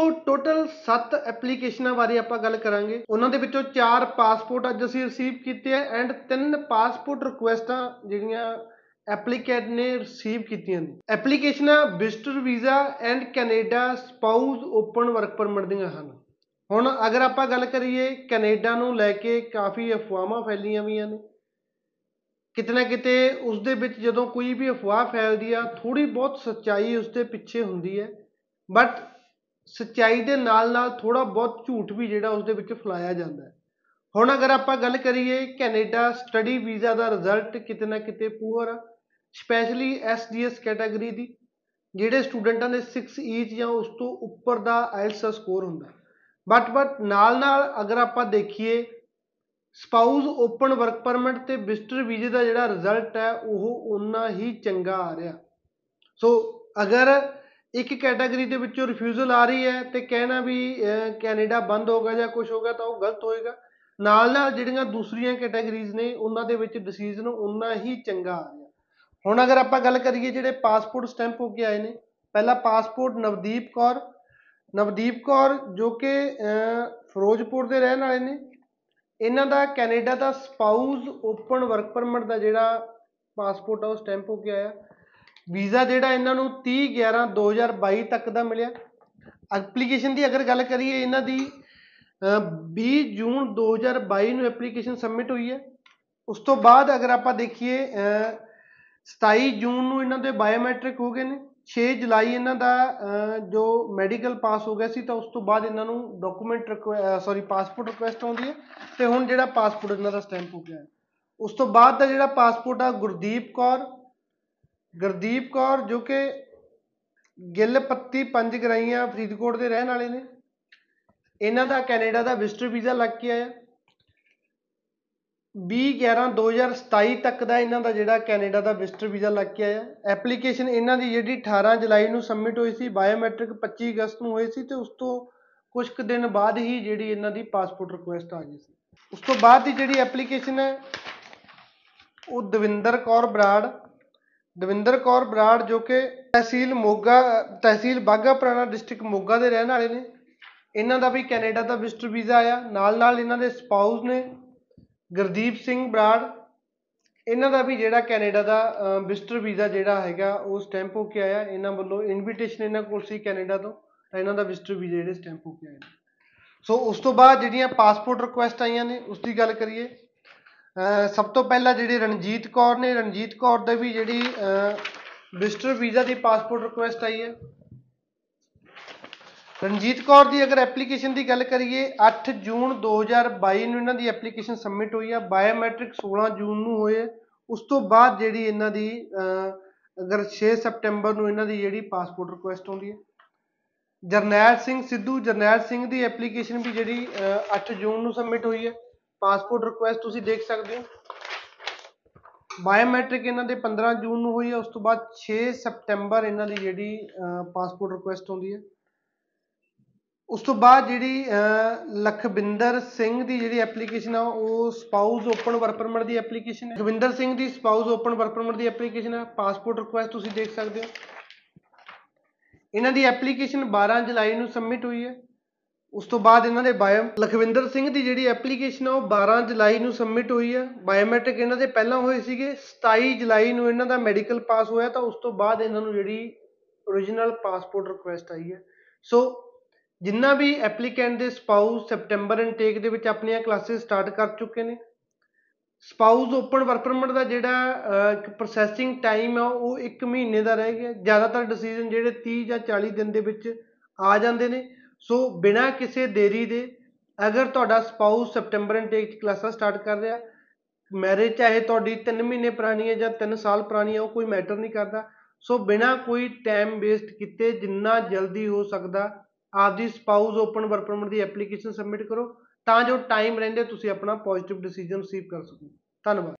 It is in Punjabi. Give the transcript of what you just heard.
ਸੋ ਟੋਟਲ 7 ਐਪਲੀਕੇਸ਼ਨਾਂ ਬਾਰੇ ਆਪਾਂ ਗੱਲ ਕਰਾਂਗੇ। ਉਹਨਾਂ ਦੇ ਵਿੱਚੋਂ 4 ਪਾਸਪੋਰਟ ਅੱਜ ਅਸੀਂ ਰਿਸੀਵ ਕੀਤੇ ਆ ਐਂਡ 3 ਪਾਸਪੋਰਟ ਰਿਕੁਐਸਟਾਂ ਜਿਹੜੀਆਂ ਐਪਲੀਕੈਂਟ ਨੇ ਰਿਸੀਵ ਕੀਤੀਆਂ ਨੇ। ਐਪਲੀਕੇਸ਼ਨਾਂ visitor visa and Canada spouse open work permit ਦੀਆਂ ਹਨ। ਹੁਣ ਅਗਰ ਆਪਾਂ ਗੱਲ ਕਰੀਏ, ਕੈਨੇਡਾ ਨੂੰ ਲੈ ਕੇ ਕਾਫੀ ਅਫਵਾਹਾਂ ਫੈਲੀਆਂ ਵੀਆਂ ਨੇ। ਕਿਤੇ ਨਾ ਕਿਤੇ ਉਸ ਦੇ ਵਿੱਚ ਜਦੋਂ ਕੋਈ ਵੀ ਅਫਵਾਹ ਫੈਲਦੀ ਆ ਥੋੜੀ ਬਹੁਤ ਸੱਚਾਈ ਉਸ ਦੇ ਪਿੱਛੇ ਹੁੰਦੀ ਹੈ। ਬਟ ਸੱਚਾਈ ਦੇ ਨਾਲ ਨਾਲ ਥੋੜਾ ਬਹੁਤ ਝੂਠ ਵੀ ਜਿਹੜਾ ਉਸ ਦੇ ਵਿੱਚ ਫੈਲਾਇਆ ਜਾਂਦਾ ਹੈ। ਹੁਣ ਅਗਰ ਆਪਾਂ ਗੱਲ ਕਰੀਏ ਕੈਨੇਡਾ ਸਟੱਡੀ ਵੀਜ਼ਾ ਦਾ ਰਿਜ਼ਲਟ ਕਿਤੇ ਨਾ ਕਿਤੇ ਪੂਅਰ ਆ, ਸਪੈਸ਼ਲੀ ਐਸਡੀਐਸ ਕੈਟਾਗਰੀ ਦੀ, ਜਿਹੜੇ ਸਟੂਡੈਂਟਾਂ ਦੇ 6 ਈਚ ਜਾਂ ਉਸ ਤੋਂ ਉੱਪਰ ਦਾ ਆਇਲਸ ਦਾ ਸਕੋਰ ਹੁੰਦਾ। ਬਟ ਬਟ ਨਾਲ ਨਾਲ ਅਗਰ ਆਪਾਂ ਦੇਖੀਏ ਸਪਾਊਸ ਓਪਨ ਵਰਕ ਪਰਮਿਟ ਤੇ ਵਿਜ਼ਟਰ ਵੀਜ਼ੇ ਦਾ ਜਿਹੜਾ ਰਿਜ਼ਲਟ ਹੈ, ਉਹ ਉਨਾ ਹੀ ਚੰਗਾ ਆ ਰਿਹਾ। ਸੋ ਅਗਰ ਇੱਕ ਕੈਟਾਗਰੀ ਦੇ ਵਿੱਚੋਂ ਰਿਫਿਊਜ਼ਲ ਆ ਰਹੀ ਹੈ ਤੇ ਕਹਿਣਾ ਵੀ ਕੈਨੇਡਾ ਬੰਦ ਹੋਗਾ ਜਾਂ ਕੁਝ ਹੋਗਾ ਤਾਂ ਉਹ ਗਲਤ ਹੋਏਗਾ। ਨਾਲ ਨਾਲ ਜਿਹੜੀਆਂ ਦੂਸਰੀਆਂ ਕੈਟਾਗਰੀਜ਼ ਨੇ, ਉਹਨਾਂ ਦੇ ਵਿੱਚ ਡਿਸੀਜਨ ਉਨਾ ਹੀ ਚੰਗਾ ਆ ਰਿਹਾ। ਹੁਣ ਅਗਰ ਆਪਾਂ ਗੱਲ ਕਰੀਏ ਜਿਹੜੇ ਪਾਸਪੋਰਟ ਸਟੈਂਪ ਹੋ ਕੇ ਆਏ ਨੇ, ਪਹਿਲਾ ਪਾਸਪੋਰਟ ਨਵਦੀਪ ਕੌਰ। ਨਵਦੀਪ ਕੌਰ ਜੋ ਕਿ ਫਿਰੋਜ਼ਪੁਰ ਦੇ ਰਹਿਣ ਵਾਲੇ ਨੇ। ਇਹਨਾਂ ਦਾ ਕੈਨੇਡਾ ਦਾ ਸਪਾਊਸ ਓਪਨ ਵਰਕ ਪਰਮਿਟ ਦਾ ਜਿਹੜਾ ਪਾਸਪੋਰਟ ਆ, ਉਹ ਸਟੈਂਪ ਹੋ ਕੇ ਆਇਆ। ਵੀਜ਼ਾ ਜਿਹੜਾ ਇਹਨਾਂ ਨੂੰ 30 11 2022 ਤੱਕ ਦਾ ਮਿਲਿਆ। ਐਪਲੀਕੇਸ਼ਨ ਦੀ ਅਗਰ ਗੱਲ ਕਰੀਏ, ਇਹਨਾਂ ਦੀ 20 ਜੂਨ 2022 ਨੂੰ ਐਪਲੀਕੇਸ਼ਨ ਸਬਮਿਟ ਹੋਈ ਹੈ। ਉਸ ਤੋਂ ਬਾਅਦ ਅਗਰ ਆਪਾਂ ਦੇਖੀਏ 27 ਜੂਨ ਨੂੰ ਇਹਨਾਂ ਦੇ ਬਾਇਓਮੈਟ੍ਰਿਕ ਹੋ ਗਏ ਨੇ। 6 ਜੁਲਾਈ ਇਹਨਾਂ ਦਾ ਜੋ ਮੈਡੀਕਲ ਪਾਸ ਹੋ ਗਿਆ ਸੀ, ਤਾਂ ਉਸ ਤੋਂ ਬਾਅਦ ਇਹਨਾਂ ਨੂੰ ਡਾਕੂਮੈਂਟ ਸੌਰੀ ਪਾਸਪੋਰਟ ਰਿਕੁਐਸਟ ਆਉਂਦੀ ਹੈ ਤੇ ਹੁਣ ਜਿਹੜਾ ਪਾਸਪੋਰਟ ਇਹਨਾਂ ਦਾ ਸਟੈਂਪ ਹੋ ਗਿਆ ਹੈ। ਉਸ ਤੋਂ ਬਾਅਦ ਦਾ ਜਿਹੜਾ ਪਾਸਪੋਰਟ ਆ, ਗੁਰਦੀਪ ਕੌਰ ਗੁਰਦੀਪ ਕੌਰ ਜੋ ਕਿ ਗਿੱਲ ਪੱਤੀ ਪੰਜ ਗਰਾਈਆਂ ਫਰੀਦਕੋਟ ਦੇ ਰਹਿਣ ਵਾਲੇ ਨੇ। ਇਹਨਾਂ ਦਾ ਕੈਨੇਡਾ ਦਾ ਵਿਜ਼ਟਰ ਵੀਜ਼ਾ ਲੱਗ ਕੇ ਆਇਆ। 20 11 2027 ਤੱਕ ਦਾ ਇਹਨਾਂ ਦਾ ਜਿਹੜਾ ਕੈਨੇਡਾ ਦਾ ਵਿਜ਼ਟਰ ਵੀਜ਼ਾ ਲੱਗ ਕੇ ਆਇਆ। ਐਪਲੀਕੇਸ਼ਨ ਇਹਨਾਂ ਦੀ ਜਿਹੜੀ 18 ਜੁਲਾਈ ਨੂੰ ਸਬਮਿਟ ਹੋਈ ਸੀ, ਬਾਇਓਮੈਟ੍ਰਿਕ 25 ਅਗਸਤ ਨੂੰ ਹੋਈ ਸੀ ਤੇ ਉਸ ਤੋਂ ਕੁਝ ਕੁ ਦਿਨ ਬਾਅਦ ਹੀ ਜਿਹੜੀ ਇਹਨਾਂ ਦੀ ਪਾਸਪੋਰਟ ਰਿਕੁਐਸਟ ਆ ਗਈ ਸੀ। ਉਸ ਤੋਂ ਬਾਅਦ ਦੀ ਜਿਹੜੀ ਐਪਲੀਕੇਸ਼ਨ ਹੈ, ਉਹ ਦਵਿੰਦਰ ਕੌਰ ਬਰਾੜ ਦਵਿੰਦਰ ਕੌਰ ਬਰਾੜ ਜੋ ਕਿ ਤਹਿਸੀਲ ਮੋਗਾ, ਤਹਿਸੀਲ ਬਾਗਾ ਪੁਰਾਣਾ ਡਿਸਟ੍ਰਿਕਟ ਮੋਗਾ ਦੇ ਰਹਿਣ ਵਾਲੇ ਨੇ। ਇਹਨਾਂ ਦਾ ਵੀ ਕੈਨੇਡਾ ਦਾ ਵਿਜ਼ਟਰ ਵੀਜ਼ਾ ਆਇਆ। ਨਾਲ ਨਾਲ ਇਹਨਾਂ ਦੇ ਸਪਾਊਸ ਨੇ ਗੁਰਦੀਪ ਸਿੰਘ ਬਰਾੜ। ਇਹਨਾਂ ਦਾ ਵੀ ਜਿਹੜਾ ਕੈਨੇਡਾ ਦਾ ਵਿਜ਼ਟਰ ਵੀਜ਼ਾ ਜਿਹੜਾ ਹੈਗਾ, ਉਹ ਸਟੈਂਪ ਹੋ ਕੇ ਆਇਆ। ਇਹਨਾਂ ਵੱਲੋਂ ਇਨਵੀਟੇਸ਼ਨ ਇਹਨਾਂ ਕੋਲ ਸੀ ਕੈਨੇਡਾ ਤੋਂ, ਤਾਂ ਇਹਨਾਂ ਦਾ ਵਿਜ਼ਟਰ ਵੀਜ਼ਾ ਜਿਹੜੇ ਸਟੈਂਪ ਹੋ ਕੇ ਆਏ ਸੋ ਉਸ ਤੋਂ ਬਾਅਦ ਜਿਹੜੀਆਂ ਪਾਸਪੋਰਟ ਰਿਕੁਐਸਟ ਆਈਆਂ ਨੇ, ਉਸ ਦੀ ਗੱਲ ਕਰੀਏ ਸਭ ਤੋਂ ਪਹਿਲਾਂ ਜਿਹੜੀ ਰਣਜੀਤ ਕੌਰ ਨੇ, ਰਣਜੀਤ ਕੌਰ ਦੇ ਵੀ ਜਿਹੜੀ ਵਿਜ਼ਟਰ ਵੀਜ਼ਾ ਦੀ ਪਾਸਪੋਰਟ ਰਿਕੁਐਸਟ ਆਈ ਹੈ। ਰਣਜੀਤ ਕੌਰ ਦੀ ਅਗਰ ਐਪਲੀਕੇਸ਼ਨ ਦੀ ਗੱਲ ਕਰੀਏ 8 ਜੂਨ 2022 ਨੂੰ ਇਹਨਾਂ ਦੀ ਐਪਲੀਕੇਸ਼ਨ ਸਬਮਿਟ ਹੋਈ ਆ। ਬਾਇਓਮੈਟ੍ਰਿਕ 16 ਜੂਨ ਨੂੰ ਹੋਏ। ਉਸ ਤੋਂ ਬਾਅਦ ਜਿਹੜੀ ਇਹਨਾਂ ਦੀ ਅਗਰ 6 ਸਪਟੈਂਬਰ ਨੂੰ ਇਹਨਾਂ ਦੀ ਜਿਹੜੀ ਪਾਸਪੋਰਟ ਰਿਕੁਐਸਟ ਆਉਂਦੀ ਹੈ। ਜਰਨੈਲ ਸਿੰਘ ਸਿੱਧੂ, ਜਰਨੈਲ ਸਿੰਘ ਦੀ ਐਪਲੀਕੇਸ਼ਨ ਵੀ ਜਿਹੜੀ 8 ਜੂਨ ਨੂੰ ਸਬਮਿਟ ਹੋਈ ਹੈ। ਪਾਸਪੋਰਟ ਰਿਕੁਐਸਟ ਤੁਸੀਂ ਦੇਖ ਸਕਦੇ ਹੋ। ਬਾਇਓਮੈਟ੍ਰਿਕ ਇਹਨਾਂ ਦੇ 15 ਜੂਨ ਨੂੰ ਹੋਈ ਹੈ, ਉਸ ਤੋਂ ਬਾਅਦ 6 ਸਪਟੈਂਬਰ ਇਹਨਾਂ ਦੀ ਜਿਹੜੀ ਪਾਸਪੋਰਟ ਰਿਕੁਐਸਟ ਆਉਂਦੀ ਹੈ। ਉਸ ਤੋਂ ਬਾਅਦ ਜਿਹੜੀ ਲਖਵਿੰਦਰ ਸਿੰਘ ਦੀ ਜਿਹੜੀ ਐਪਲੀਕੇਸ਼ਨ ਆ, ਉਹ ਸਪਾਊਸ ਓਪਨ ਵਰਕ ਪਰਮਿਟ ਦੀ ਐਪਲੀਕੇਸ਼ਨ ਹੈ। ਲਖਵਿੰਦਰ ਸਿੰਘ ਦੀ ਸਪਾਊਸ ਓਪਨ ਵਰਕ ਪਰਮਿਟ ਦੀ ਐਪਲੀਕੇਸ਼ਨ ਹੈ ਪਾਸਪੋਰਟ ਰਿਕੁਐਸਟ ਤੁਸੀਂ ਦੇਖ ਸਕਦੇ ਹੋ। ਇਹਨਾਂ ਦੀ ਐਪਲੀਕੇਸ਼ਨ 12 ਜੁਲਾਈ ਨੂੰ ਸਬਮਿਟ ਹੋਈ ਹੈ। ਉਸ ਤੋਂ ਬਾਅਦ ਇਹਨਾਂ ਦੇ ਬਾਇਓ ਲਖਵਿੰਦਰ ਸਿੰਘ ਦੀ ਜਿਹੜੀ ਐਪਲੀਕੇਸ਼ਨ ਆ, ਉਹ 12 ਜੁਲਾਈ ਨੂੰ ਸਬਮਿਟ ਹੋਈ ਹੈ ਬਾਇਓਮੈਟ੍ਰਿਕ ਇਹਨਾਂ ਦੇ ਪਹਿਲਾਂ ਹੋਏ ਸੀਗੇ 27 ਜੁਲਾਈ ਨੂੰ ਇਹਨਾਂ ਦਾ ਮੈਡੀਕਲ ਪਾਸ ਹੋਇਆ, ਤਾਂ ਉਸ ਤੋਂ ਬਾਅਦ ਇਹਨਾਂ ਨੂੰ ਜਿਹੜੀ origignal ਪਾਸਪੋਰਟ ਰਿਕੁਐਸਟ ਆਈ ਹੈ ਸੋ ਜਿੰਨਾ ਵੀ ਐਪਲੀਕੈਂਟ ਦੇ ਸਪਾਊਸ ਸੈਪਟੈਂਬਰ ਇਨਟੇਕ ਦੇ ਵਿੱਚ ਆਪਣੀਆਂ ਕਲਾਸਿਸ ਸਟਾਰਟ ਕਰ ਚੁੱਕੇ ਨੇ। ਸਪਾਊਸ ਓਪਨ ਵਰਕ ਪਰਮਿਟ ਦਾ ਜਿਹੜਾ ਇੱਕ ਪ੍ਰੋਸੈਸਿੰਗ ਟਾਈਮ ਆ, ਉਹ 1 ਮਹੀਨੇ ਦਾ ਰਹਿ ਗਿਆ। ਜ਼ਿਆਦਾਤਰ ਡਿਸੀਜਨ ਜਿਹੜੇ 30 ਜਾਂ 40 ਦਿਨ ਦੇ ਵਿੱਚ ਆ ਜਾਂਦੇ ਨੇ। ਸੋ ਬਿਨਾਂ ਕਿਸੇ ਦੇਰੀ ਦੇ, ਅਗਰ ਤੁਹਾਡਾ ਸਪਾਊਸ ਸੈਪਟੈਂਬਰ ਇਨਟੇਕ ਚ ਕਲਾਸਾਂ ਸਟਾਰਟ ਕਰ ਰਿਹਾ ਮੈਰਿਜ ਚਾਹੇ ਤੁਹਾਡੀ 3 ਮਹੀਨੇ ਪੁਰਾਣੀ ਹੈ ਜਾਂ 3 ਸਾਲ ਪੁਰਾਣੀ ਹੈ, ਉਹ ਕੋਈ ਮੈਟਰ ਨਹੀਂ ਕਰਦਾ। ਸੋ ਬਿਨਾਂ ਕੋਈ ਟਾਈਮ ਵੇਸਟ ਕੀਤੇ, ਜਿੰਨਾ ਜਲਦੀ ਹੋ ਸਕਦਾ, ਆਪਦੀ ਸਪਾਊਸ ਓਪਨ ਵਰਕ ਪਰਮਿਟ ਦੀ ਐਪਲੀਕੇਸ਼ਨ ਸਬਮਿਟ ਕਰੋ, ਤਾਂ ਜੋ ਟਾਈਮ ਰਹਿੰਦੇ ਤੁਸੀਂ ਆਪਣਾ ਪੋਜ਼ਿਟਿਵ ਡਿਸੀਜਨ ਰਿਸੀਵ ਕਰ ਸਕੋ। ਧੰਨਵਾਦ।